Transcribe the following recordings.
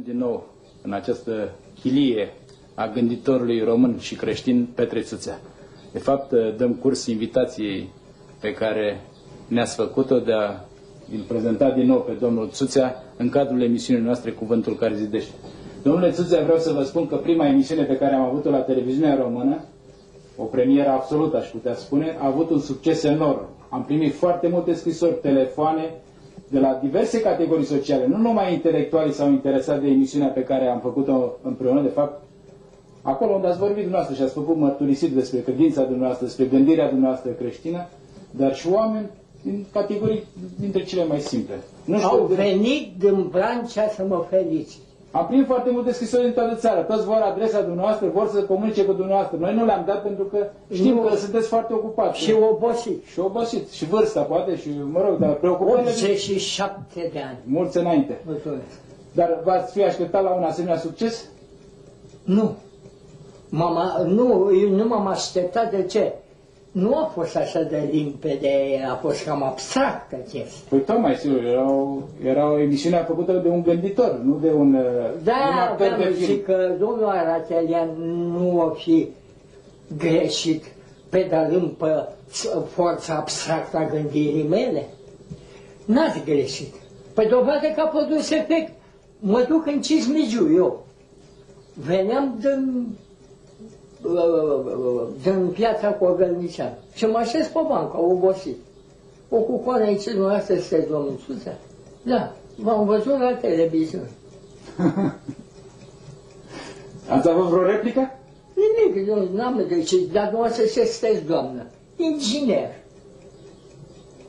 Din nou, în această chilie a gânditorului român și creștin Petre Țuțea. De fapt, dăm curs invitației pe care ne-ați făcut-o de a îl prezenta din nou pe domnul Țuțea în cadrul emisiunii noastre Cuvântul care zidește. Domnule Țuțea, vreau să vă spun că prima emisiune pe care am avut-o la televiziunea română, o premieră absolută, aș putea spune, a avut un succes enorm. Am primit foarte multe scrisori, telefoane, de la diverse categorii sociale, nu numai intelectuali s-au interesat de emisiunea pe care am făcut-o împreună, de fapt, acolo unde ați vorbit dumneavoastră și ați făcut mărturisit despre credința dumneavoastră, despre gândirea dumneavoastră creștină, dar și oameni din categorii dintre cele mai simple. Nu știu, Au venit din Brancea să mă felicit. Am primit foarte multe scrisori din toată țara. Toți vor adresa dumneavoastră, vor să comunice cu dumneavoastră. Noi nu le-am dat pentru că știm nu. că sunteți foarte ocupați. Și obosit. Și obosit. Și vârsta, poate, și, mă rog, dar preocupările... 87 de ani. Mulți înainte. Mulțumesc. Dar v-ați fi așteptat la un asemenea succes? Nu. Mama, nu, eu nu m-am așteptat. De ce? Nu a fost așa de limpede, a fost cam abstractă chestia. Păi tocmai, sigur, era o, era o emisiune făcută de un gânditor, nu de un, da, un actor de film. zic că domnul Aratelian nu o fi greșit pedalând pe forța abstractă a gândirii mele. N-ați greșit. Păi dovadă că a produs efect. Mă duc în Cismigiu, eu. Veneam din din piața cu Ogălnicean. Și mă așez pe bancă, obosit. O cucoană aici, dumneavoastră este domnul Suța? Da, v-am văzut la televiziune. Ați avut vreo replică? Nimic, nu, n-am de ce, dar dumneavoastră ce sunteți, doamnă? Inginer.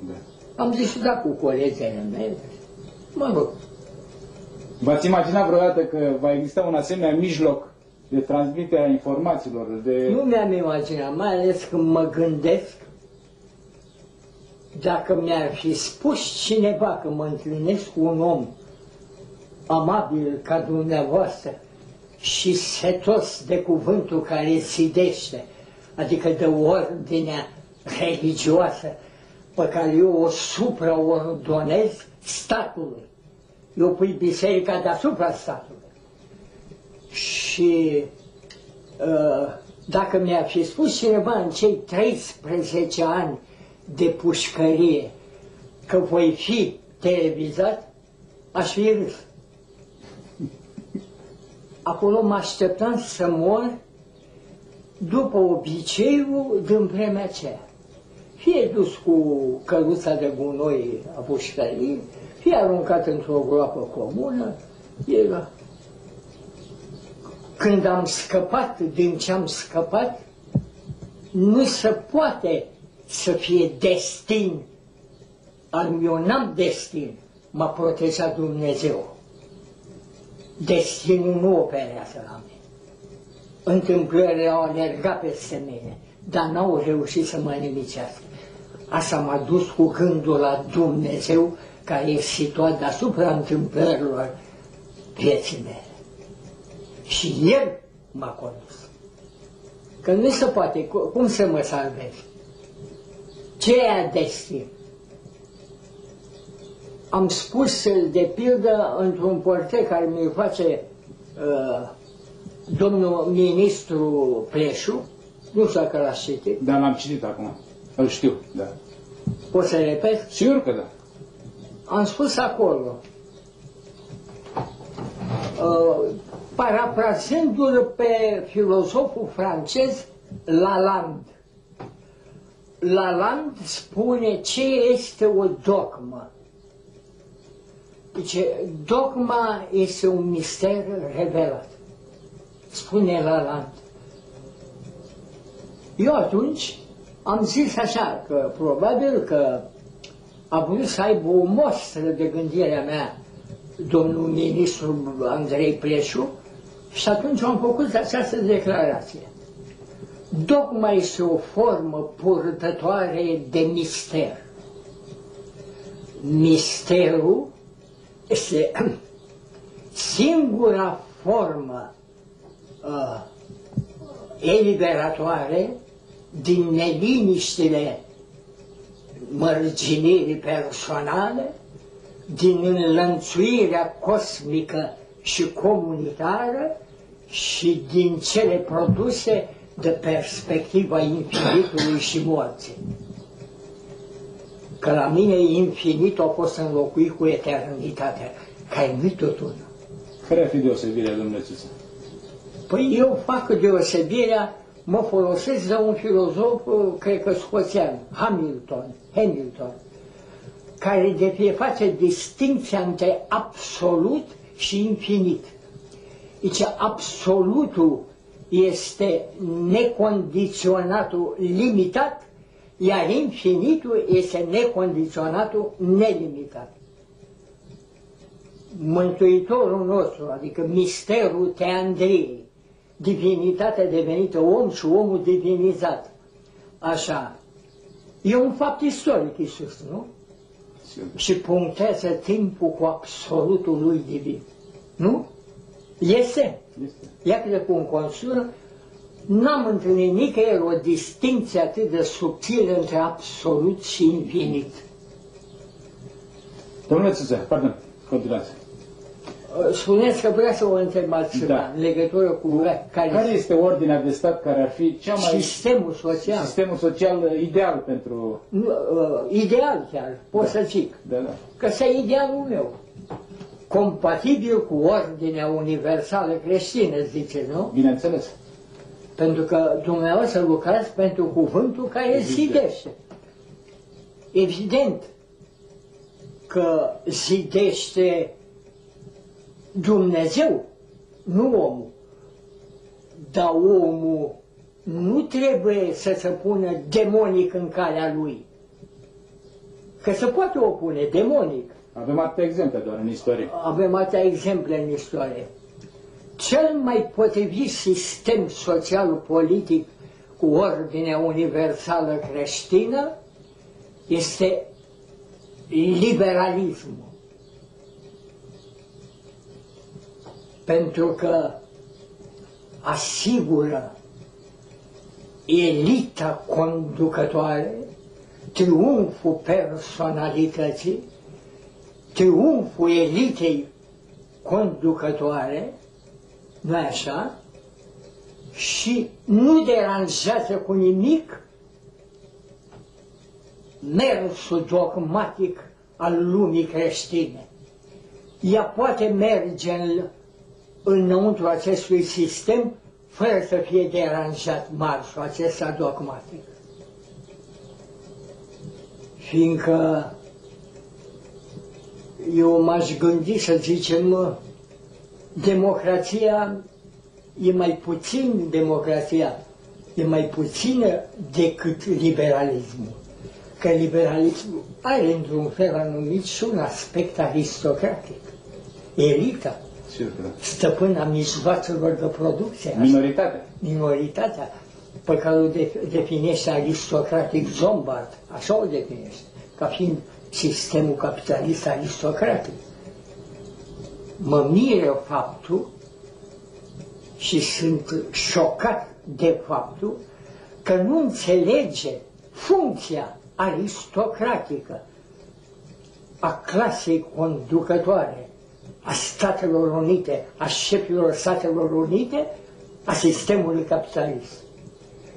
Da. Am discutat cu colegele mele. Mă rog. V-ați imaginat vreodată că va exista un asemenea mijloc de transmiterea informațiilor, de... Nu mi-am imaginat, mai ales când mă gândesc dacă mi-ar fi spus cineva că mă întâlnesc cu un om amabil ca dumneavoastră și setos de cuvântul care zidește, adică de ordinea religioasă pe care eu o supraordonez statului. Eu pui biserica deasupra statului. Și uh, dacă mi-ar fi spus cineva în cei 13 ani de pușcărie că voi fi televizat, aș fi râs. Acolo mă așteptam să mor după obiceiul din vremea aceea. Fie dus cu căruța de gunoi a pușcăriei, fie aruncat într-o groapă comună, era când am scăpat din ce am scăpat, nu se poate să fie destin. Al meu n-am destin, m-a protejat Dumnezeu. Destinul nu operează la mine. Întâmplările au alergat peste mine, dar n-au reușit să mă nimicească. Asta m-a dus cu gândul la Dumnezeu care e situat deasupra întâmplărilor vieții mele. Și El m-a condus. Că nu se poate, cum să mă salvez? Ce e destin? Am spus de pildă într-un portret care mi-l face uh, domnul ministru Pleșu, nu știu dacă l-ați citit. Da, l-am citit acum. Îl știu, da. Poți să repet? Sigur că da. Am spus acolo. Uh, parafrazându-l pe filozoful francez Lalande. Lalande spune ce este o dogmă. Deci, dogma este un mister revelat. Spune Lalande. Eu atunci am zis așa, că probabil că a vrut să aibă o mostră de gândirea mea domnul ministru Andrei Preșu, și atunci am făcut această declarație. Dogma este o formă purtătoare de mister. Misterul este singura formă uh, eliberatoare din neliniștile mărginirii personale, din înlănțuirea cosmică și comunitară și din cele produse de perspectiva infinitului și morții. Că la mine infinitul a fost înlocuit cu eternitatea, care nu tot una. Care ar fi deosebirea, domnule Țuță? Păi eu fac deosebirea, mă folosesc de un filozof, cred că scoțian, Hamilton, Hamilton, care de fie face distinția între absolut și infinit. Deci absolutul este necondiționatul limitat, iar infinitul este necondiționatul nelimitat. Mântuitorul nostru, adică misterul Teandriei, divinitatea devenită om și omul divinizat. Așa. E un fapt istoric, Iisus, nu? Și punctează timpul cu absolutul lui divin. Nu? Este. Este. Iată de cum consură, n-am întâlnit nicăieri o distinție atât de subtilă între absolut și infinit. Domnule Țuță, pardon, continuați. Spuneți că vrea să o întreb altceva Da. în legătură cu care, Care este ordinea de stat care ar fi cea mai... sistemul social. Sistemul social uh, ideal pentru... Nu, uh, ideal chiar, pot să zic, Da, da. că să idealul meu. Compatibil cu ordinea universală creștină, zice, nu? Bineînțeles. Pentru că dumneavoastră lucrați pentru cuvântul care Evident. zidește. Evident că zidește Dumnezeu, nu omul. Dar omul nu trebuie să se pună demonic în calea lui. Că se poate opune demonic. Avem atâtea exemple doar în istorie. Avem atâtea exemple în istorie. Cel mai potrivit sistem social-politic cu ordinea universală creștină este liberalismul. Pentru că asigură elita conducătoare, triumful personalității, triumful elitei conducătoare, nu așa? Și nu deranjează cu nimic mersul dogmatic al lumii creștine. Ea poate merge în, înăuntru acestui sistem fără să fie deranjat marșul acesta dogmatic. Fiindcă eu m-aș gândi să zicem, mă, democrația e mai puțin democrația, e mai puțină decât liberalismul. Că liberalismul are într-un fel anumit și un aspect aristocratic. Elita, Sigur că da. Stăpâna mijloacelor de producție, Minoritatea. minoritatea. Pe care o de- definește aristocratic Zombart, așa o definește, ca fiind sistemul capitalist aristocratic. Mă miră faptul și sunt șocat de faptul că nu înțelege funcția aristocratică a clasei conducătoare a Statelor Unite, a șefilor Statelor Unite, a sistemului capitalist.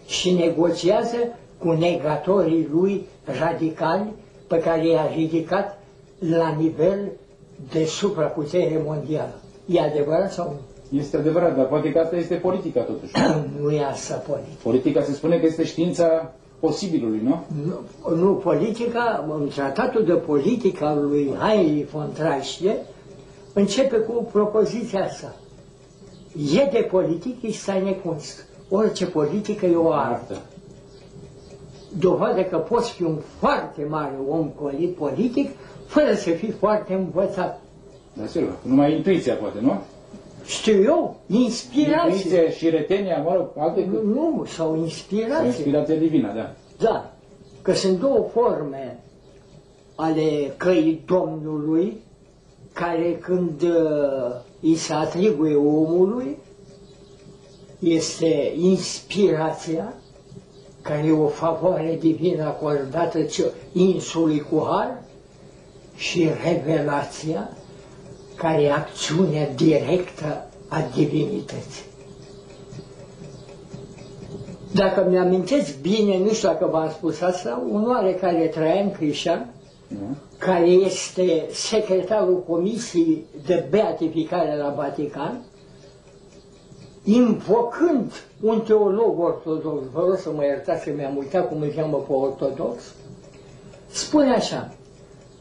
Și negociază cu negatorii lui radicali pe care i-a ridicat la nivel de supraputere mondială. E adevărat sau nu? Este adevărat, dar poate că asta este politica totuși. nu e asta politica. Politica se spune că este știința posibilului, nu? Nu, nu politica, în tratatul de politică al lui Heinrich von Treitschke începe cu propoziția asta. E de politic, este eine Kunst. Orice politică e o artă. Dovadă că poți fi un foarte mare om politic fără să fii foarte învățat. Da, sigur. Numai intuiția poate, nu? Știu eu, inspirație. Intuiția și retenia, mă rog, alte Nu, cu... nu, sau Sau inspirație. inspirația divină, da. Da, că sunt două forme ale căii Domnului, care când uh, îi se atribuie omului, este inspirația, care e o favoare divină acordată ce- insului cu har, și revelația, care e acțiunea directă a divinității. Dacă mi-amintesc bine, nu știu dacă v-am spus asta, un oarecare Traian Crișan, care este secretarul Comisiei de Beatificare la Vatican, invocând un teolog ortodox, vă rog să mă iertați că mi-am uitat cum îl cheamă pe ortodox, spune așa,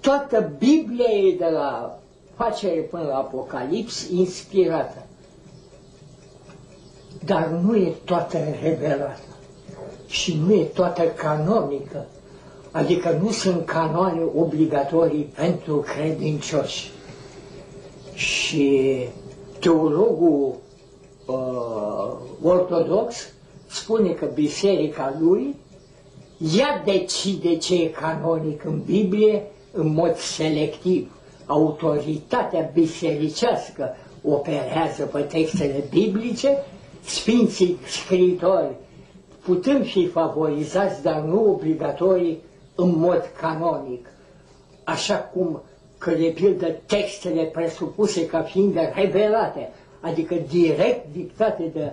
toată Biblia e de la facere până la Apocalips inspirată, dar nu e toată revelată și nu e toată canonică, adică nu sunt canoane obligatorii pentru credincioși. Și teologul uh, ortodox spune că biserica lui ea decide ce e canonic în Biblie în mod selectiv. Autoritatea bisericească operează pe textele biblice, sfinții scriitori putem fi favorizați, dar nu obligatorii în mod canonic. Așa cum că, de pildă, textele presupuse ca fiind revelate, adică direct dictate de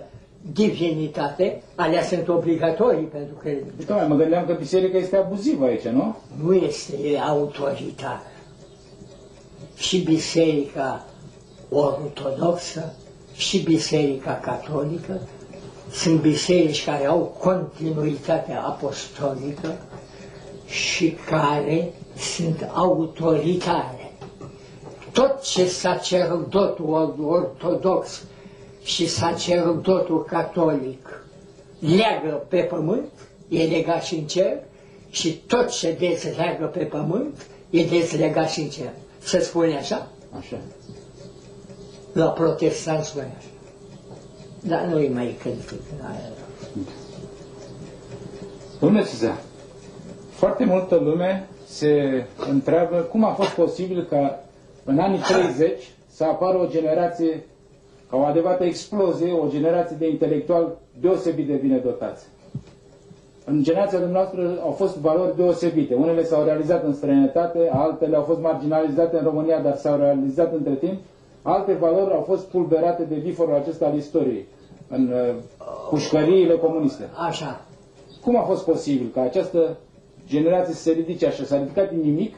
divinitate, alea sunt obligatorii pentru că Da, mă gândeam că biserica este abuzivă aici, nu? nu este e autoritară. Și biserica ortodoxă și biserica catolică sunt biserici care au continuitate apostolică și care sunt autoritare. Tot ce sacerdotul ortodox și sacerdotul catolic leagă pe pământ, e legat și în cer, și tot ce dezleagă pe pământ, e dezlegat și în cer. Se spune așa? Așa. La protestant spune așa. Dar nu-i mai critic. Domnule Cizea, foarte multă lume se întreabă cum a fost posibil ca în anii 30 să apară o generație, ca o adevărată explozie, o generație de intelectuali deosebit de bine dotați. În generația dumneavoastră au fost valori deosebite. Unele s-au realizat în străinătate, altele au fost marginalizate în România, dar s-au realizat între timp. Alte valori au fost pulberate de viforul acesta al istoriei, în uh, pușcăriile comuniste. Așa. Cum a fost posibil ca această generație să se ridice așa? S-a ridicat din nimic?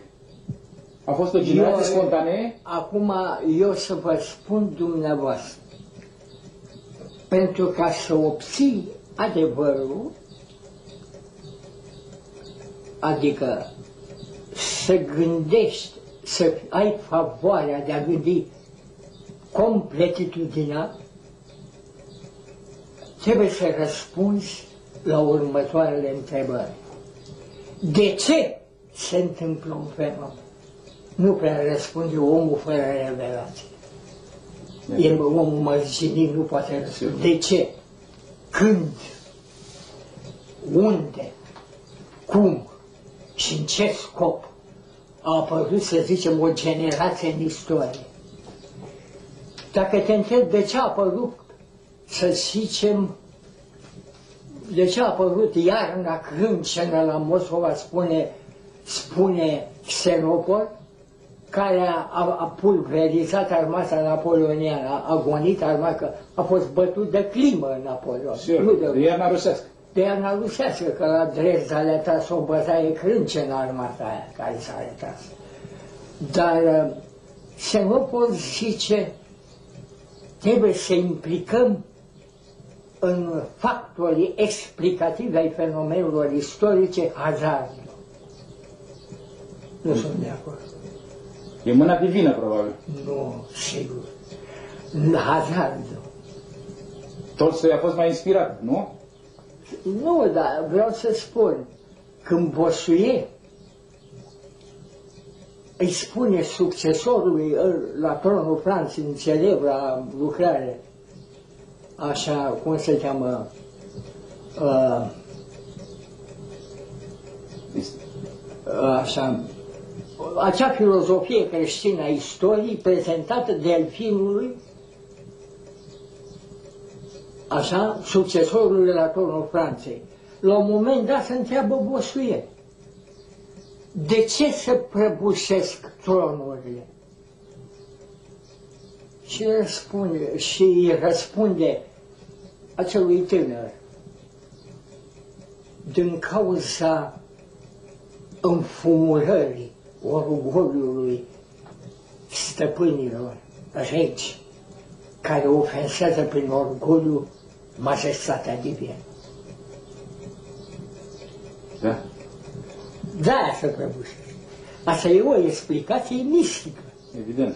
A fost o generație Eu- spontanee? Acum eu să vă spun dumneavoastră, pentru ca să obții adevărul, adică să gândești, să ai favoarea de a gândi completitudinea, trebuie să răspunzi la următoarele întrebări. De ce se întâmplă un fenomen? Nu prea răspunde omul fără revelație. E, omul mărginit nu poate răspunde. De ce? Când? Unde? Cum? Și în ce scop a apărut, să zicem, o generație în istorie? Dacă te întreb de ce a apărut, să zicem, de ce a apărut iarna crâncenă la Moscova, spune, spune Xenopol, care a, a, a pulverizat armata napoleoniană, a agonit armata, a fost bătut de climă Napoleon. nu Sigur, de, de iarna rusească. de iarna rusească, că la Dresda le-a tras o bătaie crâncenă armata aia care s-a retras. Dar uh, Xenopol zice, trebuie să implicăm în factorii explicativi ai fenomenelor istorice hazardul. Nu sunt de acord. E mâna divină, probabil. Nu, sigur. Hazardul. Tolstoi a fost mai inspirat, nu? Nu, dar vreau să spun, când Bosuie îi spune succesorului îl- la tronul Franței în celebra lucrare, așa, cum se cheamă, uh, așa, acea filozofie creștină a istoriei prezentată Delfinului, așa, succesorului la tronul Franței. La un moment dat se întreabă Bosuie, de ce se prăbușesc tronurile? Și, răspunde, și îi răspunde acelui tânăr din cauza înfumurării orgoliului stăpânilor regi care ofensează prin orgoliu majestatea divină. Da? Da, să prăbușește. Asta e o explicație mistică. Evident.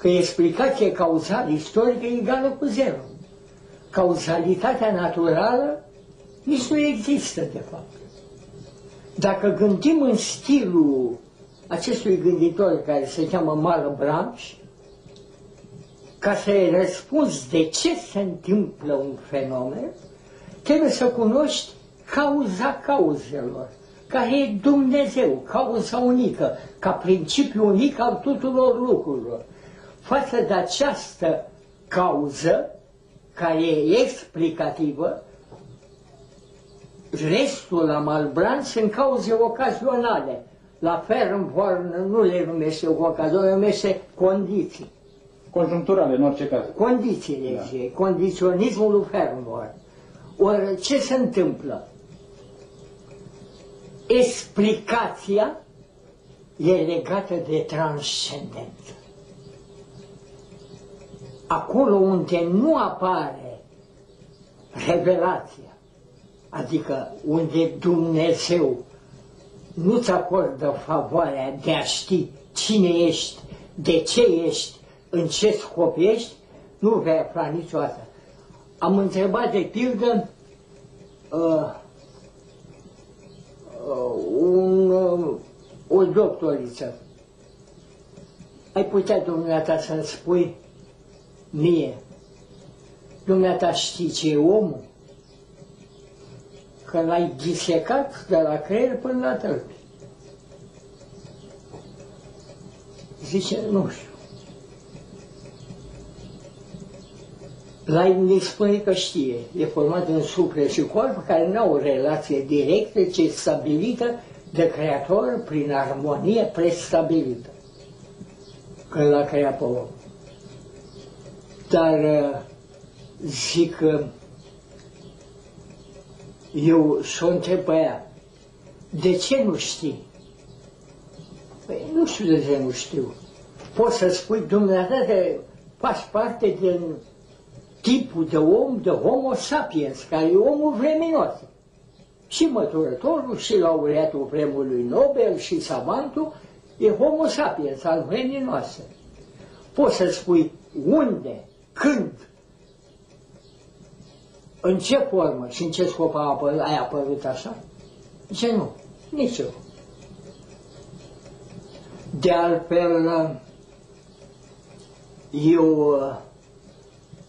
Că explicație cauzală istorică e egală cu zero. Cauzalitatea naturală nici nu există, de fapt. Dacă gândim în stilul acestui gânditor care se cheamă Marl Branch, ca să-i răspunzi de ce se întâmplă un fenomen, trebuie să cunoști cauza cauzelor, care e Dumnezeu, cauza unică, ca principiu unic al tuturor lucrurilor. Față de această cauză, care e explicativă, restul la Malbranș sunt cauze ocazionale. La Fernborn nu le numește ocazionale, le numește condiții. Conjuncturale, în orice caz. Condițiile, Da. da. condiționismul lui Fernborn. Ori ce se întâmplă? Explicația e legată de transcendență. Acolo unde nu apare revelația, adică unde Dumnezeu nu-ți acordă favoarea de a ști cine ești, de ce ești, în ce scop ești, nu vei afla niciodată. Am întrebat de pildă uh, uh, un, uh, o doctoriță. Ai putea, dumneata, să-mi spui mie, dumneata știi ce e omul? Că l-ai disecat de la creier până la tălpi. Zice, nu știu. Lai ne spune că știe. E format din suflet și corp care nu au o relație directă, ci stabilită de Creator prin armonie prestabilită. Când l-a creat pe om. Dar uh, zic că eu să o întreb pe ea, de ce nu știi? Păi nu știu de ce nu știu. Poți să spui, dumneavoastră, că faci parte din tipul de om, de homo sapiens, care e omul vreminos. Și măturătorul, și laureatul premiului Nobel, și savantul, e homo sapiens, al vremii noastre. Poți să spui unde, când, în ce formă și în ce scop a apărut, ai apărut așa? Ce nu? Nici eu. De altfel, eu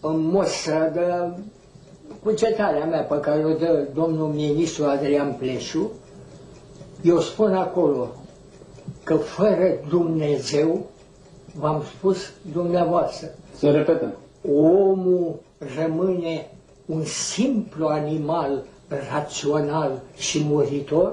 în mostră de cugetarea mea pe care o dă domnul ministru Adrian Pleșu, eu spun acolo că fără Dumnezeu, v-am spus dumneavoastră, Să repetăm. Omul rămâne un simplu animal rațional și muritor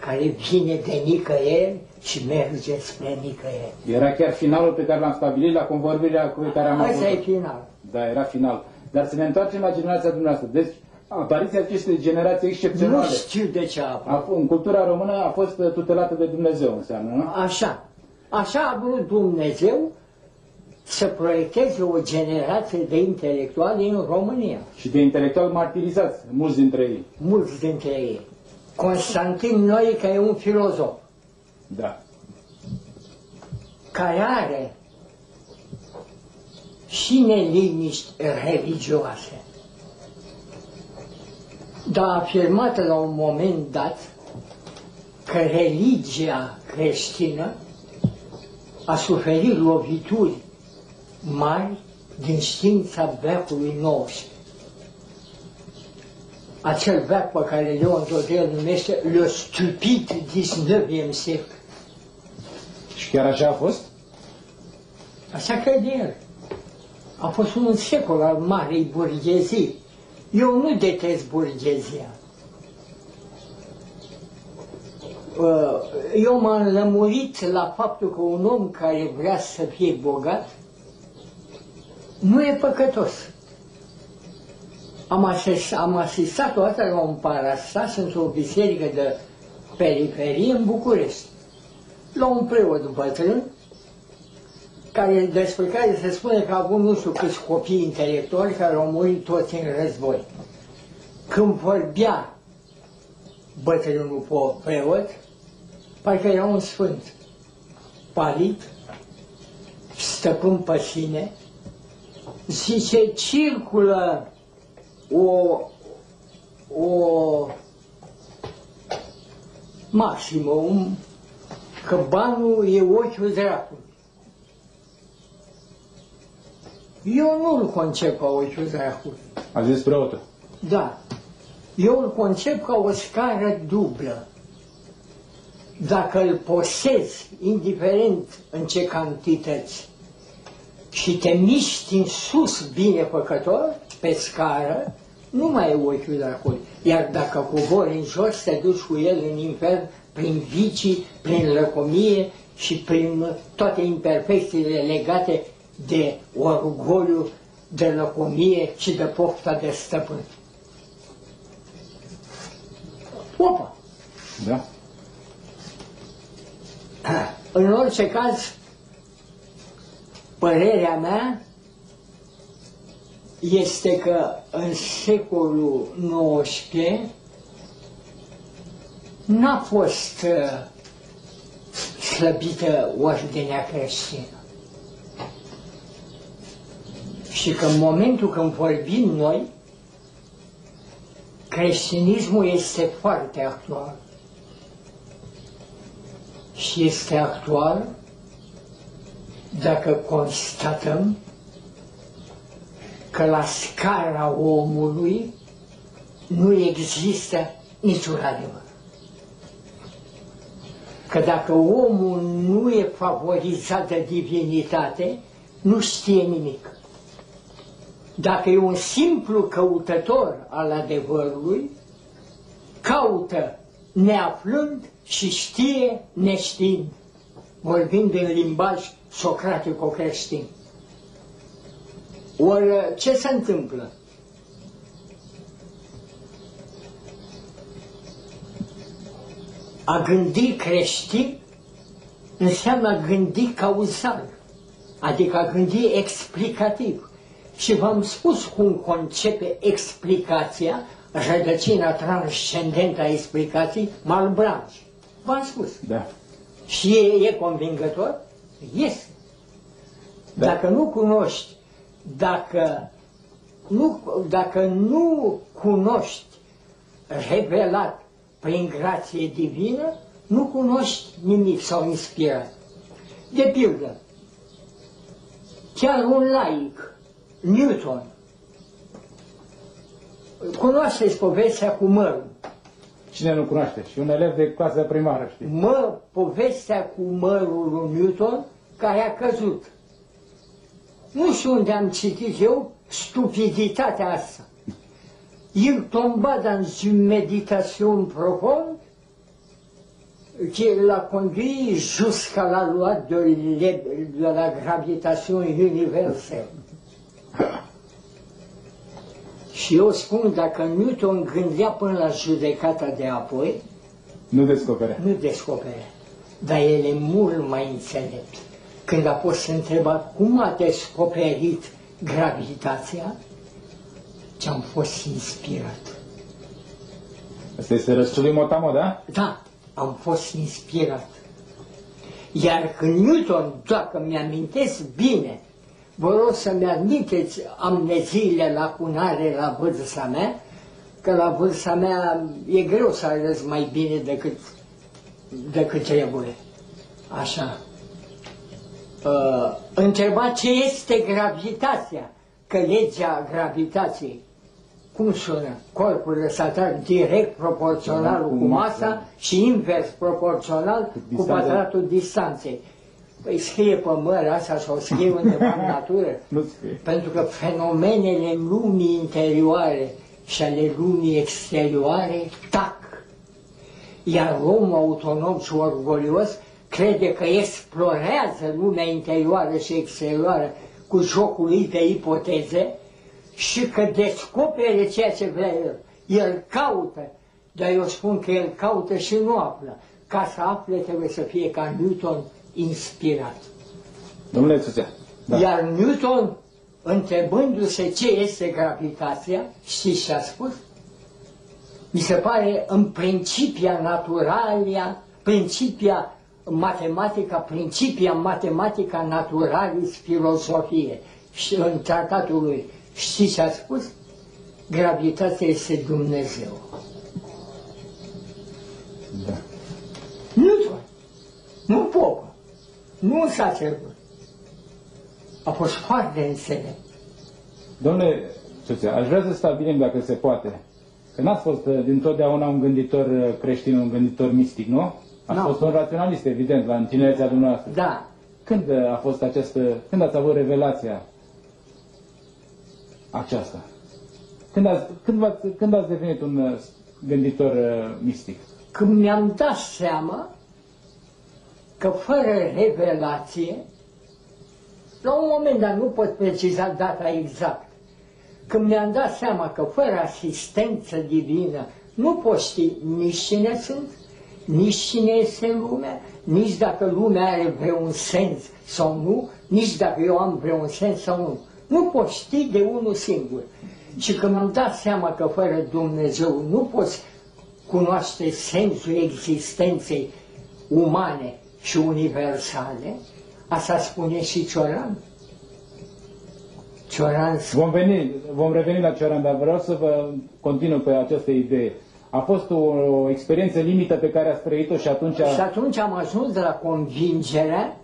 care vine de nicăieri și merge spre nicăieri. Era chiar finalul pe care l-am stabilit la convorbirea cu care am Asta e avut. final. Da, era final. Dar să ne întoarcem la generația dumneavoastră. Deci, apariția acestei generații Nu excepționale știu de ce a apărut. a, f- în cultura română a fost uh, tutelată de Dumnezeu, înseamnă, nu? Așa. Așa a vrut Dumnezeu să proiecteze o generație de intelectuali în România. Și de intelectuali martirizați, mulți dintre ei. Mulți dintre ei. Constantin Noica e un filozof Da. care are și neliniști religioase. Dar a afirmat la un moment dat că religia creștină a suferit lovituri mari din știința veacului XIX. Acel veac pe care Leon Dodel numește le stupid 19e secol. Și chiar așa a fost? Așa crede el. A fost un secol al marei burghezii. Eu nu detest burghezia. Uh, Eu m-am lămurit la faptul că un om care vrea să fie bogat nu e păcătos. Am, asist, am asistat o dată la un parastas într-o biserică de periferie în București, la un preot bătrân, care, despre care se spune că a avut nu știu câți copii intelectuali care au murit toți în război. Când vorbea bătrânul preot, parcă era un sfânt, palit, stăpân pe sine, zice, circulă o, o maximă, un, că banul e ochiul dracului. Eu nu-l concep ca ochiul dracului. A zis preotul. Da. Eu îl concep ca o scară dublă. Dacă îl posezi, indiferent în ce cantități, și te miști în sus bine păcător, pe scară, nu mai e ochiul de acolo. Iar dacă cobori în jos, te duci cu el în infern prin vicii, prin lăcomie și prin toate imperfecțiile legate de orgoliu, de lăcomie și de pofta de stăpân. Opa! Da? În orice caz, părerea mea este că în secolul XIX n-a fost uh, slăbită ordinea creștină. Și că în momentul când vorbim noi, creștinismul este foarte actual. Și este actual dacă constatăm că la scara omului nu există niciun adevăr. Că dacă omul nu e favorizat de divinitate, nu știe nimic. Dacă e un simplu căutător al adevărului, caută neaflând și știe neștiind, vorbind în limbaj socratico-creștin. Ori ce se întâmplă? A gândi creștin înseamnă a gândi cauzal, adică a gândi explicativ. Și v-am spus cum concepe explicația, rădăcina transcendentă a explicației, Malbranche. V-am spus. Da. Și e, e convingător? Este. Da. Dacă nu cunoști dacă nu, dacă nu cunoști revelat prin grație divină, nu cunoști nimic sau inspirat. De pildă, chiar un laic, Newton, cunoașteți povestea cu mărul. Cine nu cunoaște? Și un elev de clasă primară, știi? Mă, povestea cu mărul lui Newton care a căzut nu știu unde am citit eu stupiditatea asta. Il tomba dans une méditation profonde qui l'a conduit jusqu'à la loi de, de la gravitation universelle. Și eu spun, dacă Newton gândea până la judecata de apoi, nu descopere. Nu descopere. Dar el e mult mai înțelept când a fost întrebat cum a descoperit gravitația, ce am fost inspirat. Asta este răspunsul Motamo, da? Da, am fost inspirat. Iar când Newton, dacă mi-amintesc bine, vă rog să-mi admiteți amneziile lacunare la vârsta mea, că la vârsta mea e greu să arăți mai bine decât, decât trebuie. Așa uh, întreba ce este gravitația, că legea gravitației, cum sună? Corpul lăsatar direct proporțional cu masa și invers proporțional cu pătratul distanței. Păi scrie pe măr asta sau scrie undeva în natură. Pentru că fenomenele lumii interioare și ale lumii exterioare tac. Iar omul autonom și orgolios crede că explorează lumea interioară și exterioară cu jocul lui de ipoteze și că descopere ceea ce vrea el. El caută, dar eu spun că el caută și nu află. Ca să afle trebuie să fie ca Newton inspirat. Domnule Țuțea, Da. Iar Newton, întrebându-se ce este gravitația, știți ce a spus? Mi se pare în principia naturalia, principia matematica, principia matematica naturalis filosofie. Și în tratatul lui, știți ce a spus? Gravitația este Dumnezeu. da. Newton, nu popă, nu un sacerdot. A fost foarte înțelept. Domnule Țuțea, aș vrea să stabilim dacă se poate. Că n-ați fost uh, dintotdeauna un gânditor uh, creștin, un gânditor mistic, nu? Ați Nu. fost un raționalist, evident, la întinerețea dumneavoastră. Da, Când uh, a fost această, când ați avut revelația aceasta? Când ați, când, ați, când ați devenit un uh, gânditor uh, mistic? când mi-am dat seama că fără revelație, la un moment dat, nu pot preciza data exact, când mi-am dat seama că fără asistență divină nu pot ști nici cine sunt, nici cine este în lume, nici dacă lumea are vreun sens sau nu, nici dacă eu am vreun sens sau nu. Nu pot ști de unul singur. Și când mi-am dat seama că fără Dumnezeu nu poți cunoaște sensul existenței umane și universale, asta spune și Cioran. Cioran spune, Vom, veni, vom reveni la Cioran, dar vreau să vă continui pe această idee. A fost o, o experiență limită pe care ați trăit-o și atunci... și atunci am ajuns la convingerea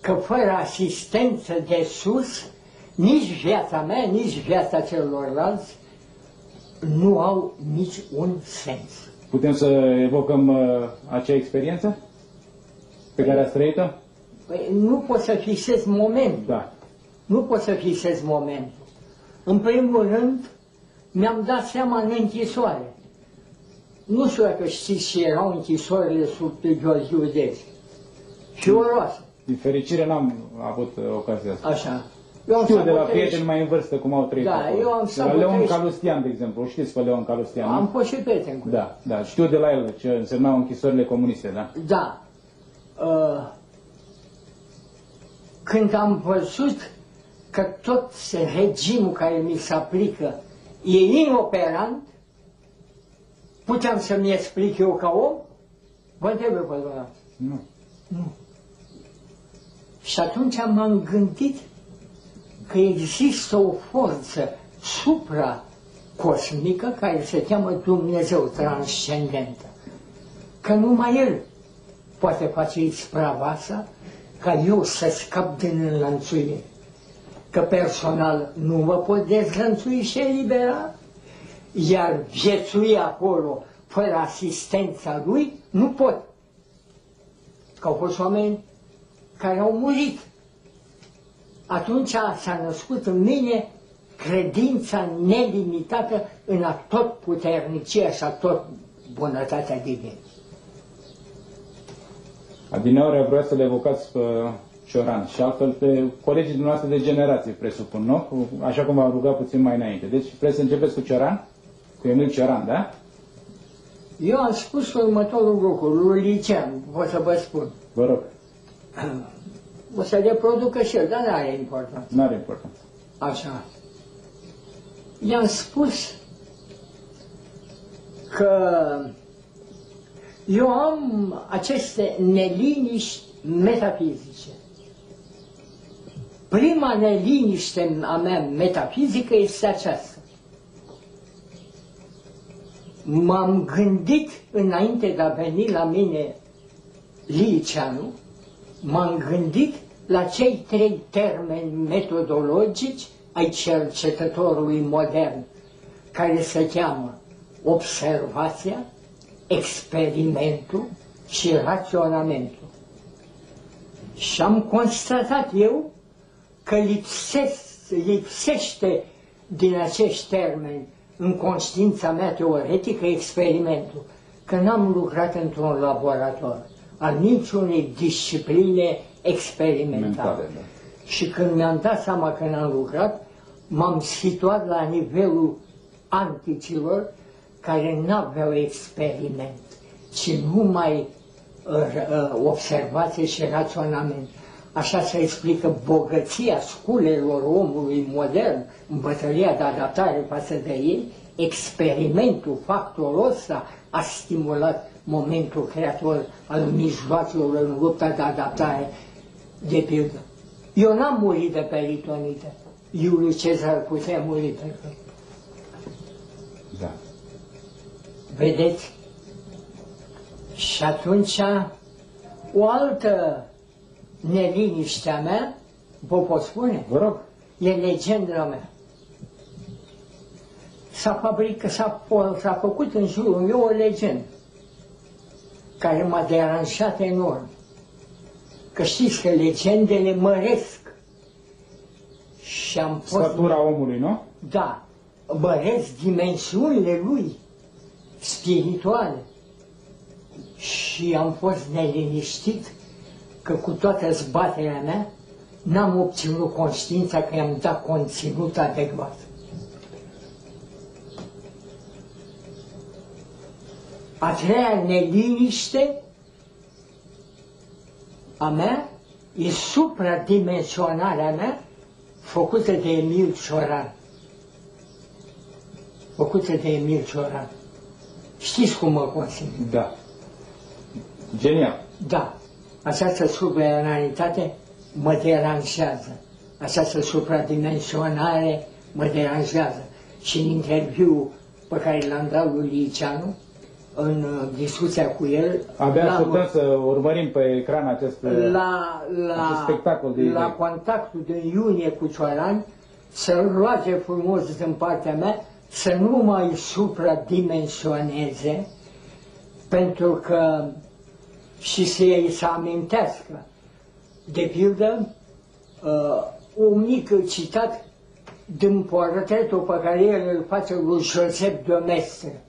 că fără asistență de sus, nici viața mea, nici viața celorlalți nu au nici un sens. Putem să evocăm uh, acea experiență pe care ați trăit-o? Păi nu pot să fixez momentul. Da. Nu pot să fixez momentul. În primul rând, mi-am dat seama în închisoare. Nu știu dacă știți ce erau închisorile sub Gheorghe Udezi. Fioroase, Din fericire n-am avut uh, ocazia asta. așa. Eu am Știu stat de la pe prieteni mai în vârstă cum au trăit Da, acolo. eu am De stat la pe Leon 30. Calustian, de exemplu. Știți pe Leon Calustian, nu? Am fost și prieten cu el. Da, da. Știu de la el ce însemnau închisorile comuniste, da? Da. Uh, când am văzut că tot regimul care mi se aplică e inoperant, puteam să-mi explic eu ca om? Vă întreb eu pe dumneavoastră. Nu. Și atunci m-am gândit că există o forță supracosmică care se cheamă Dumnezeu transcendentă. Că numai El poate face isprava asta ca eu să scap din înlănțuire. Că personal nu mă pot dezlănțui și elibera, iar viețui acolo fără asistența Lui nu pot. Că au fost oameni care au murit. Atunci s-a născut în mine credința nelimitată în a tot puternicia și a tot bunătatea divină. Adineori vreau să le evocați pe Cioran și altfel pe colegii dumneavoastră de generație, presupun, nu? Așa cum v-am rugat puțin mai înainte. Deci vreți să începeți cu Cioran? Cu Emil Cioran, da? Eu am spus următorul lucru, lui Licean, o să vă spun. Vă rog, O să reproducă și el, dar nu are importanță. nu are importanță. Așa. I-am spus că eu am aceste neliniști metafizice. Prima neliniște a mea metafizică este aceasta. M-am gândit înainte de a veni la mine Liceanu, m-am gândit la cei trei termeni metodologici ai cercetătorului modern, care se cheamă observația, experimentul și raționamentul. Și am constatat eu că lipsesc, lipsește din acești termeni în conștiința mea teoretică experimentul, că n-am lucrat într-un laborator al niciunei discipline experimentale. Mentale, da. Și când mi-am dat seama că n-am lucrat, m-am situat la nivelul anticilor care n-aveau experiment, ci numai uh, uh, observație și raționament. Așa se explică bogăția sculelor omului modern în bătălia de adaptare față de ei, experimentul, factorul ăsta a stimulat momentul creator al mijloacelor în lupta de adaptare, de pildă. Eu n-am murit de peritonită. Iuliu Cezar putea muri pe Da. Vedeți? Și atunci o altă neliniște a mea, vă pot spune, Vă rog. e legenda mea. S-a fabricat, s-a, s-a făcut în jurul meu o legendă care m-a deranjat enorm. Că știți că legendele măresc. Și am fost... Statura omului, nu? Da, măresc dimensiunile lui spirituale. Și am fost neliniștit că cu toată zbaterea mea n-am obținut conștiința că i-am dat conținut adecvat. A treia neliniște a mea e supradimensionarea mea făcută de Emil Cioran. Făcută de Emil Cioran. Știți cum mă consider? Da. Genial. Da. Această suprarealitate mă deranjează. Această supradimensionare mă deranjează. Și în interviu pe care l-am dat lui Liceanu, în uh, discuția cu el, Abia l-am- așteptăm să urmărim pe ecran acest... la, la, acest spectacol de la idei. contactul de iunie cu Cioran să-l roage frumos din partea mea să nu mai supradimensioneze pentru că și să ei să amintească. De pildă, uh, un mic citat din portretul pe care el îl face lui Josep de Mestre.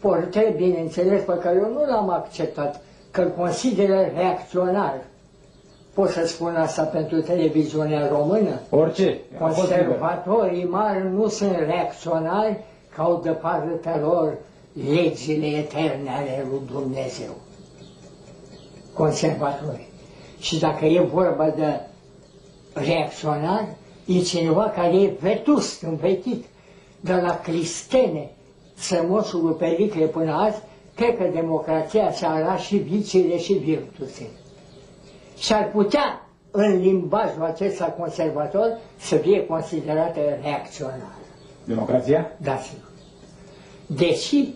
Portret, bineînțeles, pe care eu nu l-am acceptat, că îl consideră reacționar. Pot să spun asta pentru televiziunea română? Orice. A fost liber. Conservatorii mari nu sunt reacționari că au de partea lor legile eterne ale lui Dumnezeu. Conservatorii. Și dacă e vorba de reacționar, e cineva care e vetust, învetit, de la Cristene, sămoșul lui Pericle până azi, cred că democrația și-a luat și vicile și virtuțile. Și ar putea, în limbajul acesta conservator, să fie considerată reacționară. Democrația? Da, sigur. Deși,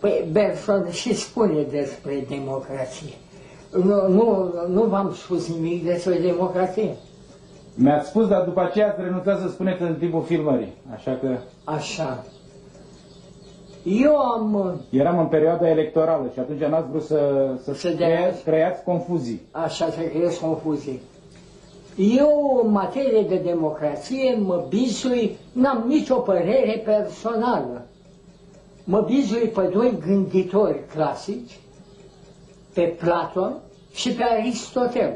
păi, Bergson și spune despre democrație. Nu, nu, nu v-am spus nimic despre democrație. Mi-ați spus, dar după aceea ați renunțat să spuneți în timpul filmării. Așa că Așa. Eu am, uh, eram în perioada electorală și atunci n-ați vrut să, să, Să crea- dea- creați confuzii. așa să creez confuzie. Eu, în materie de democrație, mă bizui, n-am nicio părere personală. Mă bizui pe doi gânditori clasici, pe Platon și pe Aristotel.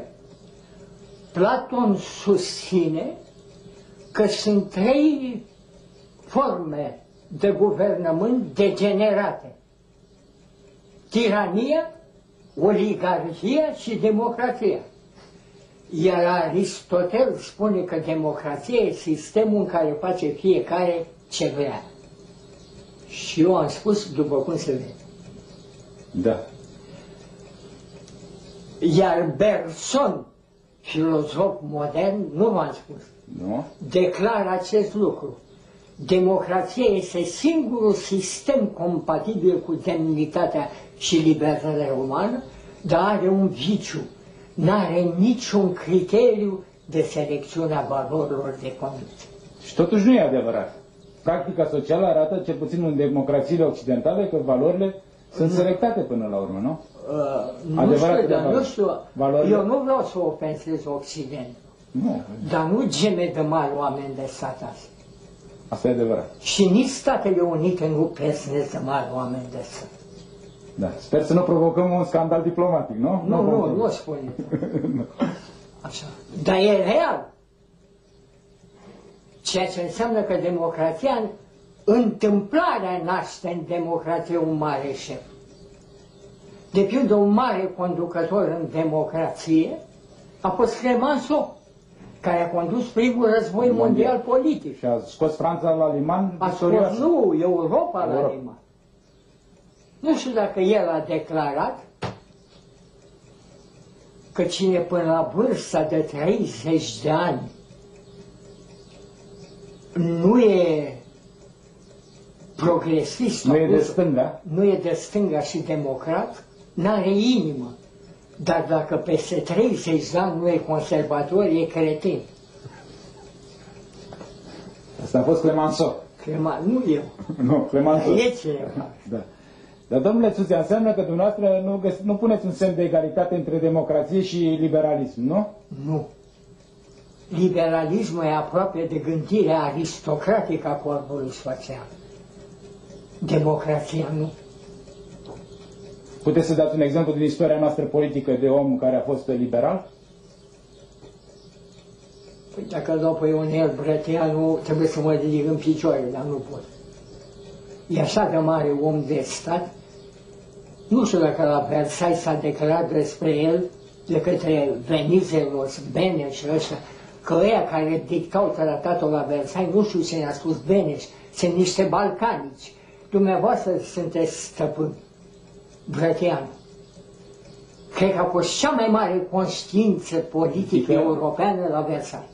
Platon susține că sunt trei forme de guvernământ degenerate. Tirania, oligarhia și democrația. Iar Aristotel spune că democrația e sistemul în care face fiecare ce vrea. Și eu am spus după cum se vede. Da. Iar Bergson, filozof modern, nu v-am spus, Nu? declară acest lucru. Democrația este singurul sistem compatibil cu demnitatea și libertatea umană, dar are un viciu. N-are niciun criteriu de selecțiune a valorilor de conduță. Și totuși nu e adevărat. Practica socială arată, cel puțin în democrațiile occidentale, că valorile sunt selectate până la urmă, nu? Uh, nu Adevărat știu, de dar nu valori. știu, Valorile- eu nu vreau să ofensez Occidentul, Nu. dar nu geme de mari oameni de stat azi. Asta e adevărat. Și nici Statele Unite nu pesnesc de mari oameni de stat. Da. Sper să nu provocăm un scandal diplomatic, nu? Nu, nu, vom- nu spune. Așa. Dar e real. Ceea ce înseamnă că democrația, întâmplarea naște în democrație un mare șef. De pildă, un mare conducător în democrație a fost Clemenceau, care a condus primul război mondial, mondial politic. Și a scos Franța la liman A scos, nu, Europa la Europa. liman. Nu știu dacă el a declarat că cine până la vârsta de 30 de ani nu e progresist, Nu e sau de stânga. nu e de stânga și democrat, n-are inimă. Dar dacă peste 30 de ani nu e conservator, e cretin. Asta a fost Clemenceau. Crema, nu eu, Nu, Clemenceau. e cineva. Da. Dar, domnule Țuțea, înseamnă că dumneavoastră nu, găs- nu puneți un semn de egalitate între democrație și liberalism, nu? Nu. Liberalismul e aproape de gândirea aristocratică a corpului social. Democrația nu. Puteți să dați un exemplu din istoria noastră politică de om care a fost liberal? Păi dacă îl dau pe Ionel Brăteanu, trebuie să mă ridic în picioare, dar nu pot. E așa de mare om de stat. Nu știu dacă la Versailles s-a declarat despre el de către Venizelos, Beneș și ăștia, că ăia care dictau tratatul la Versailles, nu știu ce ne-a spus Beneș, sunt niște balcanici. Dumneavoastră sunteți stăpâni. Brăteanu. Cred că a fost cea mai mare conștiință politică Adică- europeană la Versailles.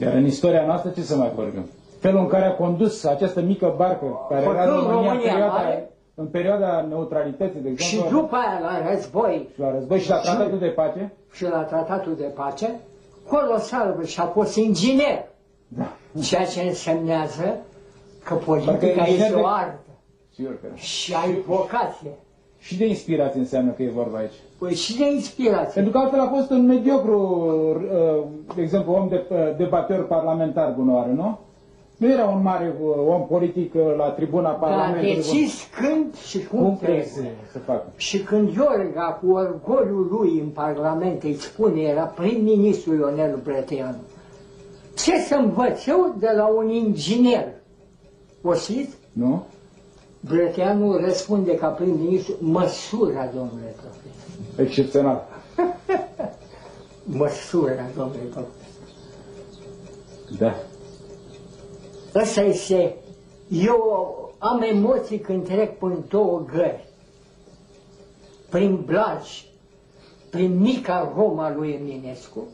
Iar în istoria noastră ce să mai vorbim? Felul în care a condus această mică barcă care era în Făcând România, în România perioada, mare. în perioada neutralității, de Și exemplu, după aia la război și la război și la tratatul de pace, și la tratatul de pace, colosal și a fost inginer. da. Ceea ce însemnează că politica Parcă inginer este de- o artă sigur că da. și ai vocație. Și de inspirație înseamnă că e vorba aici. Păi și de inspirație. Pentru că altfel a fost un mediocru, uh, de exemplu, om de, uh, debateur parlamentar bunoară, nu? Nu era un mare uh, om politic uh, la tribuna Dar a Parlamentului. decis când și cum, Cum trebuie să, trebuie. să facă? Și când Iorga, cu orgoliul lui în Parlament, îi spune, era prim-ministru Ionel Brăteanu, ce să învăț eu de la un inginer? O știți? Nu? Brăteanu răspunde ca prim-ministru, măsura, domnule profesor. Excepțional. Măsura, domnule profesor. Da. Ăsta este, eu am emoții când trec prin două gări, prin Blaj, prin mica Roma lui Eminescu,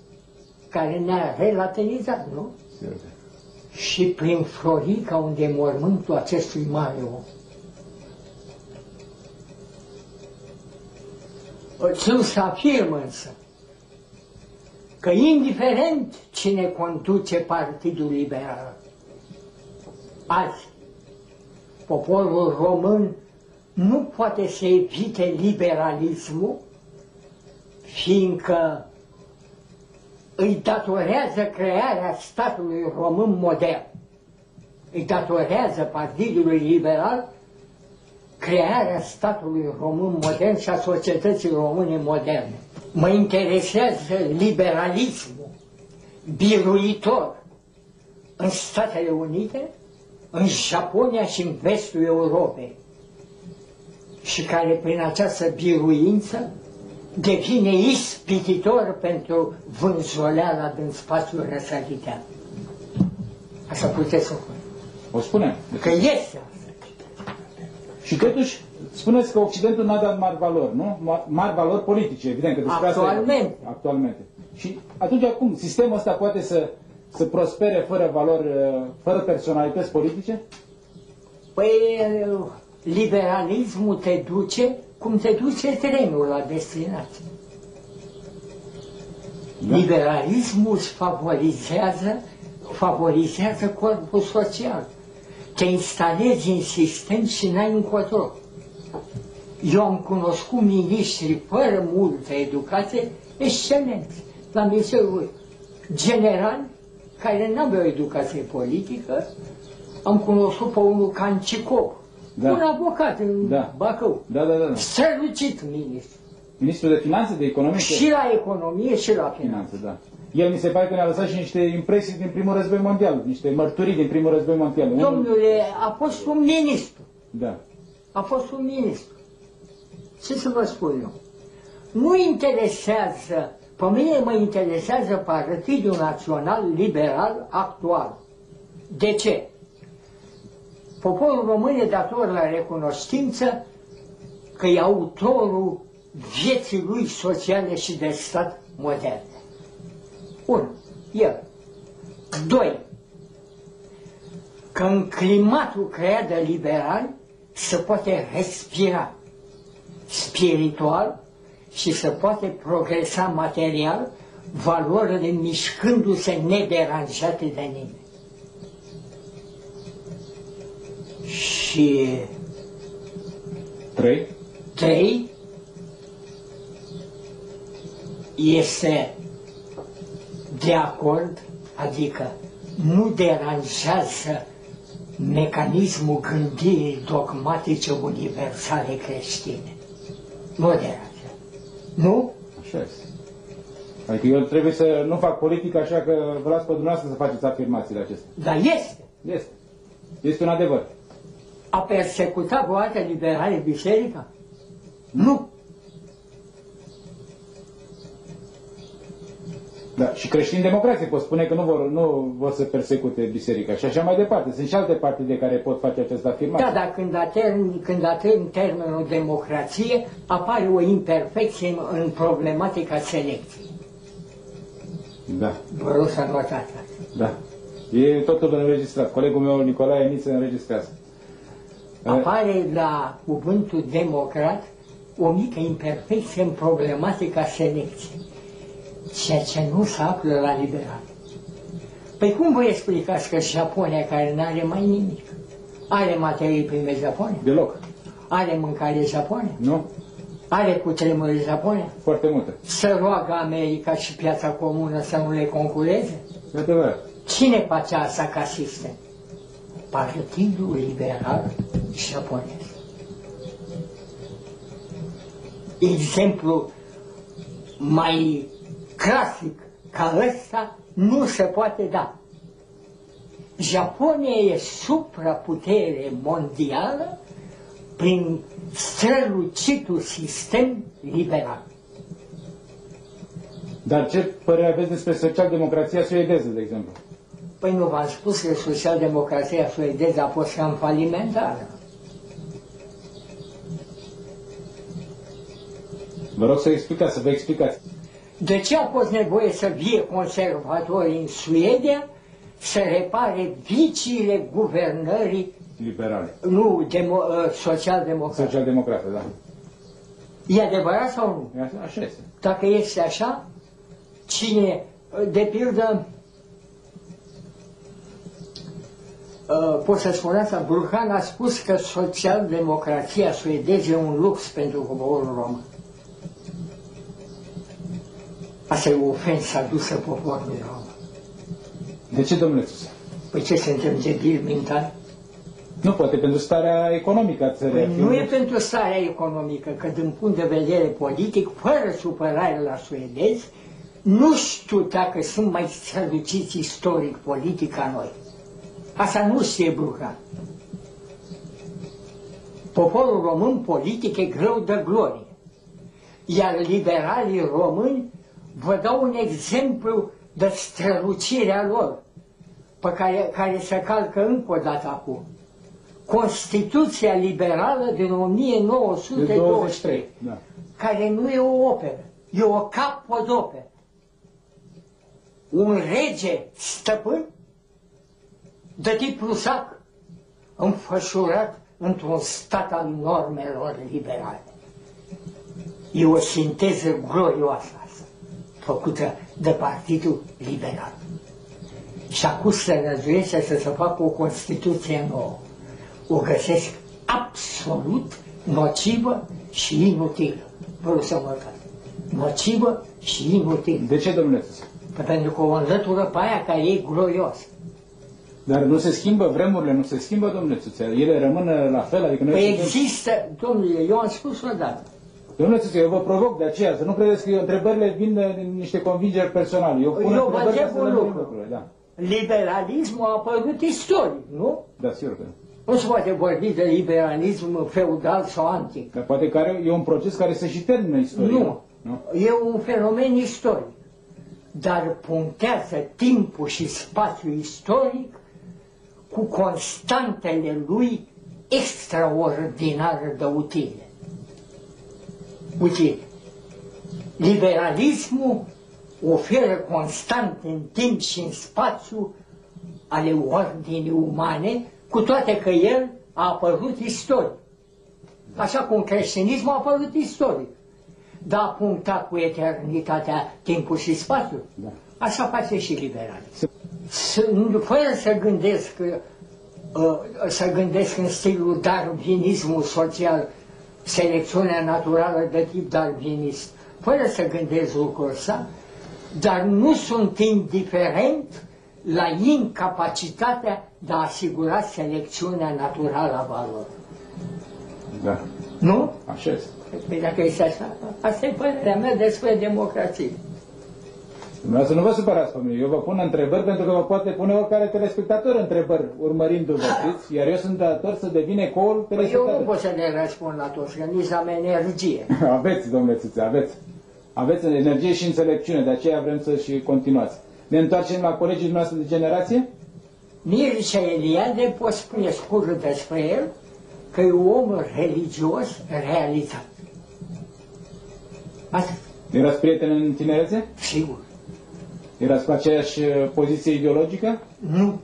care ne-a relativizat, nu? Sigur că. Și prin Florica, unde e mormântul acestui mare om. Țin să afirm însă că indiferent cine conduce Partidul Liberal, azi, poporul român nu poate să evite liberalismul, fiindcă îi datorează crearea statului român modern. Îi datorează Partidului Liberal crearea statului român modern și a societății române moderne. Mă interesează liberalismul biruitor în Statele Unite, în Japonia și în vestul Europei și care prin această biruință devine ispititor pentru vânzoleala din spațiul răsăritean. Așa puteți să o spune. O spune. Că este asta. Și totuși, spuneți că Occidentul n-a dat mari valori, nu? Ma- Mari valori politice, evident. Că despre asta e- Actualmente. Actualmente. Și atunci acum, sistemul ăsta poate să, să prospere fără valori, uh, fără personalități politice? Păi liberalismul te duce cum te duce trenul la destinație. Da. Liberalismul îți favorizează, favorizează corpul social. Te instalezi în sistem și n-ai încotro. Eu am cunoscut miniștri fără multă educație, excelenți, la Ministerul General, care nu aveau educație politică. Am cunoscut pe unul Cancicop, Da. un avocat în Da. Bacău, Da, da, da. da. strălucit ministru. Ministrul de Finanțe, de Economie? Și la economie și la finanțe. Finanțe, da. El mi se pare că ne-a lăsat și niște impresii din primul război mondial, niște mărturii din primul război mondial. Unul- Domnule, a fost un ministru. Da. A fost un ministru. Ce să vă spun eu? Nu interesează, pe mine mă interesează Partidul Național Liberal actual. De ce? Poporul român e dator la recunoștință că e autorul vieții lui sociale și de stat moderne. Un, el. Doi, că în climatul creat de liberali se poate respira spiritual și se poate progresa material, valorile mișcându-se nederanjate de nimeni. Și Trei. trei este de acord, adică nu deranjează mecanismul gândirii dogmatice universale creștine. Nu deranjează. Nu? Așa este. Adică eu trebuie să nu fac politică, așa că vă las pe dumneavoastră să faceți afirmațiile acestea. Dar este. Este. Este un adevăr. A persecutat vreodată liberale biserica? Nu. Da. Și creștini democrații pot spune că nu vor, nu vor să persecute biserica și așa mai departe. Sunt și alte partide care pot face această afirmație. Da, dar când atârn, când atârn termenul democrație, apare o imperfecție în, în problematica selecției. Da. Vă rog să notați asta. Da. E totul înregistrat. Colegul meu, Nicolae Niță, înregistrează. Apare la cuvântul democrat o mică imperfecție în problematica selecției, ceea ce nu se află la liberal. Păi cum vă explicați că Japonia, care nu are mai nimic, are materii prime Japonia, Deloc. are mâncare Japonia, Nu? are cutremure Japonia, Foarte multe. să roagă America și piața comună să nu le concureze? E adevărat. Cine face asta ca sistem? Partidul Liberal Japonez. Exemplu mai clasic ca ăsta nu se poate da. Japonia e supraputere mondială prin strălucitul sistem liberal. Dar ce părere aveți despre social-democrația suedeză, de exemplu? Păi nu v-am spus că socialdemocrația suedeză a fost cam falimentară. Vă rog să explicați, să vă explicați. De ce a fost nevoie să vie conservatori în Suedia să repare viciile guvernării Liberale. nu demo, ă, social-democrate? Social-democrată, da. E adevărat sau nu? E Așa, așa este. Dacă este așa, cine, ă, de pildă, ă, pot să spun asta, Burhan a spus că social-democrația suedeză e un lux pentru poporul român. Asta e o ofensă adusă poporului român. De ce, domnule Țuse? Păi ce suntem debili mentali? Nu, poate pentru starea economică a țării. Păi ar fi nu un e lux. pentru starea economică, că din punct de vedere politic, fără supărare la suedezi, nu știu dacă sunt mai străluciți istoric politic ca noi. Asta nu știe Brucan. Poporul român politic e greu de glorie. Iar liberalii români vă dau un exemplu de strălucirea lor, pe care, care se calcă încă o dată acum. Constituția liberală din De 1923, 23. Da. care nu e o operă, e o capodoperă. Un rege stăpân de tip rusac, înfășurat într-un stat al normelor liberale. E o sinteză glorioasă asta, făcută de Partidul Liberal. Și acum se năzuiește să se facă o Constituție nouă. O găsesc absolut nocivă și inutilă. Vreau să mă rog. Nocivă și inutilă. De ce, domnule Țuse? Pentru că o înlătură pe aia care e glorios. Dar nu se schimbă vremurile, nu se schimbă, domnule Țuțea. Ele rămân la fel, adică noi Păi suntem- există, domnule, eu am spus odată, Domnule Țuțe, eu vă provoc de aceea, să nu credeți că întrebările vin din niște convingeri personale. Eu pun Eu vă întrebări ca întreb să un lămurim lucru. lucrurile, da. Liberalismul a apărut istoric, nu? Da, sigur că. Nu se poate vorbi de liberalism feudal sau antic. Dar poate că are, e un proces care se și termină istoria. Nu. nu? E un fenomen istoric. Dar punctează timpul și spațiul istoric cu constantele lui extraordinar de utile. Utile. Liberalismul oferă constant în timp și în spațiu ale ordinii umane, cu toate că el a apărut istoric. Așa cum creștinismul a apărut istoric. Dar a punctat cu eternitatea timpul și spațiul. Da. Așa face și liberalism. Să- Fără să gândesc, uh, să gândesc în stilul darwinismul social, selecțiunea naturală de tip darwinist, fără să gândesc lucrul ăsta, dar nu sunt indiferent la incapacitatea de a asigura selecțiunea naturală a valorilor. Da. Nu? Așa este. Păi dacă este așa, asta e părerea mea despre democrație. Dumneavoastră nu vă supărați pe mine. Eu vă pun întrebări pentru că vă poate pune oricare telespectator întrebări urmărindu-vă, știți? Iar eu sunt dator să devin ecoul Păi eu nu telespectator. pot să le răspund la toți, că nici am energie. aveți, domnule Țuțe, aveți. Aveți energie și înțelepciune, de aceea vrem să și continuați. Ne întoarcem la colegii noastre de generație? Mircea Eliade pot spune scurt despre el că e un om religios realizat. Atât, Erați prieteni în tinerețe? sigur. Erați cu aceeași uh, poziție ideologică? Nu.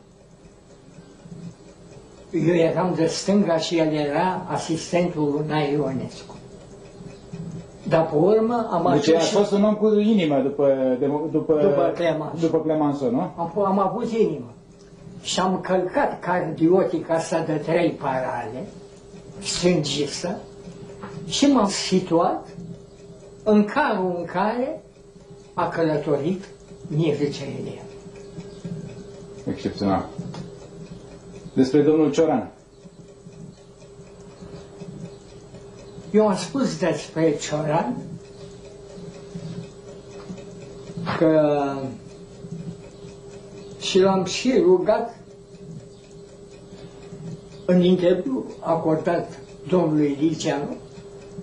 Eu eram de stânga și el era asistentul lui Nae Ionescu. Dar pe urmă am Deci ajuns a și fost un om cu inimă după, după, După Clemenceau. după Clemenceau, nu? am, am avut inimă. Și am călcat cardiotica asta de trei parale, stângistă, și m-am situat în carul în care a călătorit Mircea Elia. Excepțional. Despre domnul Cioran. Eu am spus despre Cioran că și l-am și rugat în interviu acordat domnului Liceanu,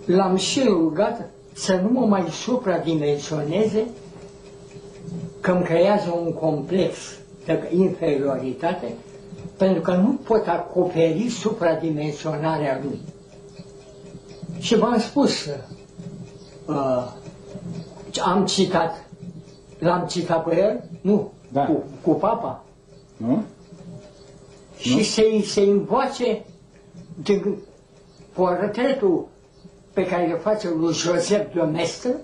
l-am și rugat să nu mă mai supradimensioneze că îmi creează un complex de inferioritate pentru că nu pot acoperi supradimensionarea lui. Și v-am spus, uh, am citat, l-am citat pe el? Nu, Da. cu, cu papa. Nu? Și se, se învoace din portretul pe care îl face lui Joseph de Mestre,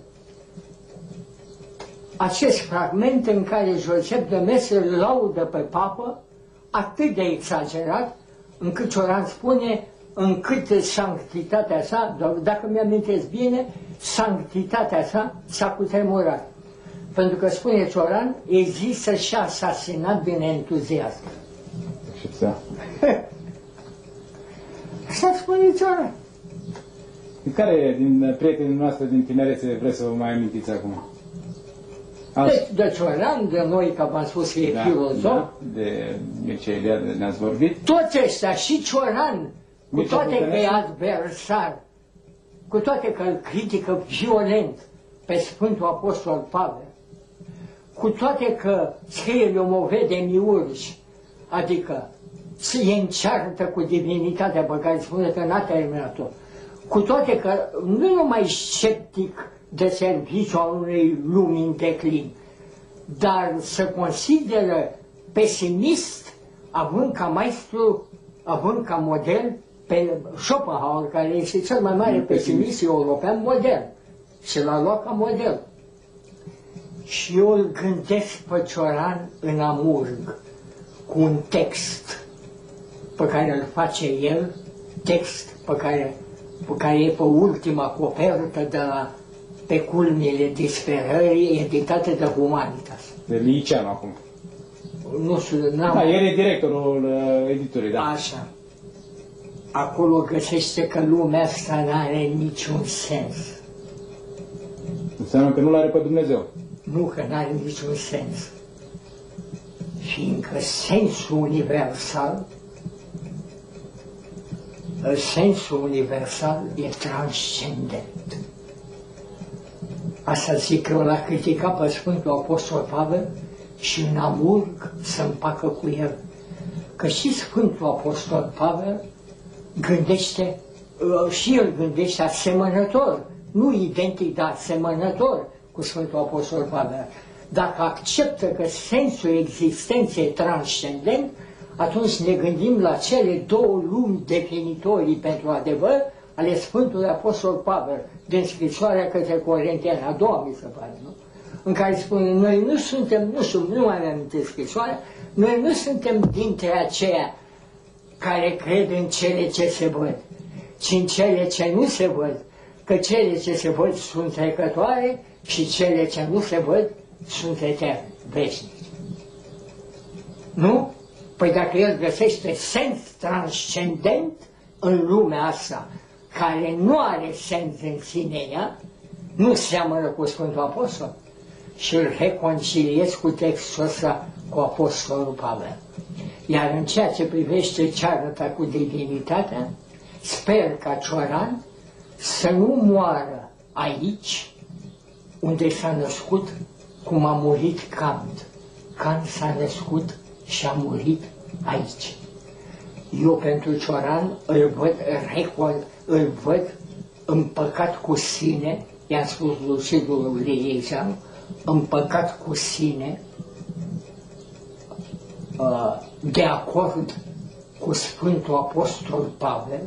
acest fragment în care Joseph de Mestre îl laudă pe papă atât de exagerat, încât Cioran spune încât sanctitatea sa, doar dacă mi-amintesc bine, sanctitatea sa s-a cutremurat. Pentru că spune Cioran, există și asasinat din entuziasm. Excepțional. Așa spune Cioran. Care din prietenii noastre din tinerețe vreți să vă mai amintiți acum? Alți- Deci de Cioran, de noi, că v-am spus că e filozof, da, de Mircea Eliade ne-ați vorbit. toți ăștia, și Cioran, cu Mircea toate că e Bucănescu? adversar, cu toate că îl critică violent pe Sfântul Apostol Pavel, cu toate că scrie le movede miurgi, adică se înceartă cu divinitatea pe care spune că n-a terminat-o, cu toate că nu e numai sceptic de serviciu al unei lumi în declin, dar se consideră pesimist, având ca maestru, având ca model pe Schopenhauer, care este cel mai mare Un pesimist european modern. Și l-a luat ca model. Și eu îl gândesc pe Cioran în amurg, cu un text pe care îl face el, text pe care, pe care e pe ultima copertă de la pe culmile disperării editate de Humanitas. De Liceanu acum. Nu știu, n-am... Da, el e directorul uh, editurii, da. Așa. Acolo găsește că lumea asta nu are niciun sens. Înseamnă că nu-L are pe Dumnezeu. Nu că n-are niciun sens. Fiindcă sensul universal, sensul universal e transcendent. Asta zic că l-a criticat pe Sfântul Apostol Pavel și în amurg să împacă cu el. Că și Sfântul Apostol Pavel gândește, uh, și el gândește asemănător, nu identic, dar asemănător cu Sfântul Apostol Pavel. Dacă acceptă că sensul existenței e transcendent, atunci ne gândim la cele două lumi definitorii pentru adevăr ale Sfântului Apostol Pavel, din scrisoarea către Corinteni, a doua mi se pare, nu? în care spune, noi nu suntem, nu sunt, nu mai am scrisoarea, noi nu suntem dintre aceia care cred în cele ce se văd, ci în cele ce nu se văd, că cele ce se văd sunt trecătoare și cele ce nu se văd sunt eterne, veșnice. Nu? Păi dacă el găsește sens transcendent în lumea asta, care nu are sens în sine ea, nu seamănă cu Sfântul Apostol și îl reconciliez cu textul ăsta cu Apostolul Pavel. Iar în ceea ce privește cearta cu divinitatea, sper ca Cioran să nu moară aici, unde s-a născut, cum a murit Kant. Kant s-a născut și a murit aici. Eu pentru Cioran îl văd, recol, îl văd împăcat cu sine, i-am spus Lucidului Liezan, împăcat cu sine, uh, de acord cu Sfântul Apostol Pavel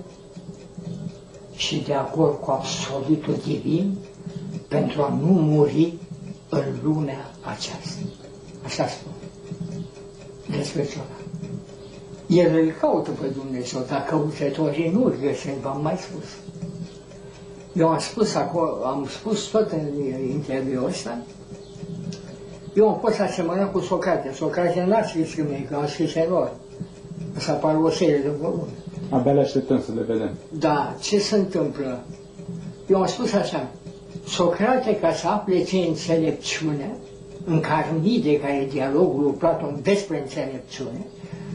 și de acord cu absolutul divin pentru a nu muri în lumea aceasta. Așa spun despre Cioran. El îl caută pe Dumnezeu, dar căutătorii nu îl găsesc, v-am mai spus. Eu am spus acolo, am spus tot în interviul ăsta, eu am fost asemănat cu Socrate. Socrate n-a scris mie, că a scris erori. Să apară o serie de volume. Abia le așteptăm să le vedem. Da, ce se întâmplă? Eu am spus așa, Socrate, ca să afle ce înțelepciune, în Carnide, care e dialogul lui Platon despre înțelepciune,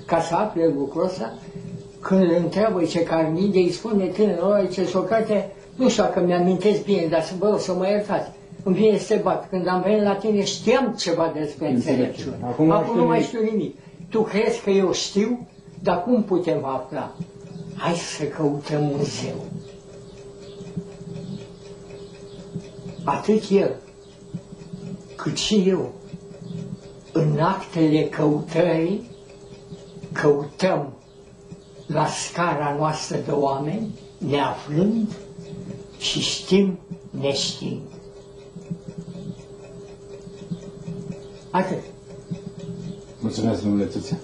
ca să afle lucrul ăsta, când îl întreabă ce Carnide, îi spune tânărul, ce Socrate, nu știu dacă mi-amintesc bine, dar să vă rog să mă iertați îmi vine să te bat. Când am venit la tine știam ceva despre înțelepciune. Acum, Acum nu mai știu nimic. Tu crezi că eu știu? Dar cum putem afla? Hai să căutăm un zeu. Atât el, cât și eu, în actele căutării, căutăm la scara noastră de oameni, neaflând și știm neștiind. Atât. Mulțumesc, domnule Tuția.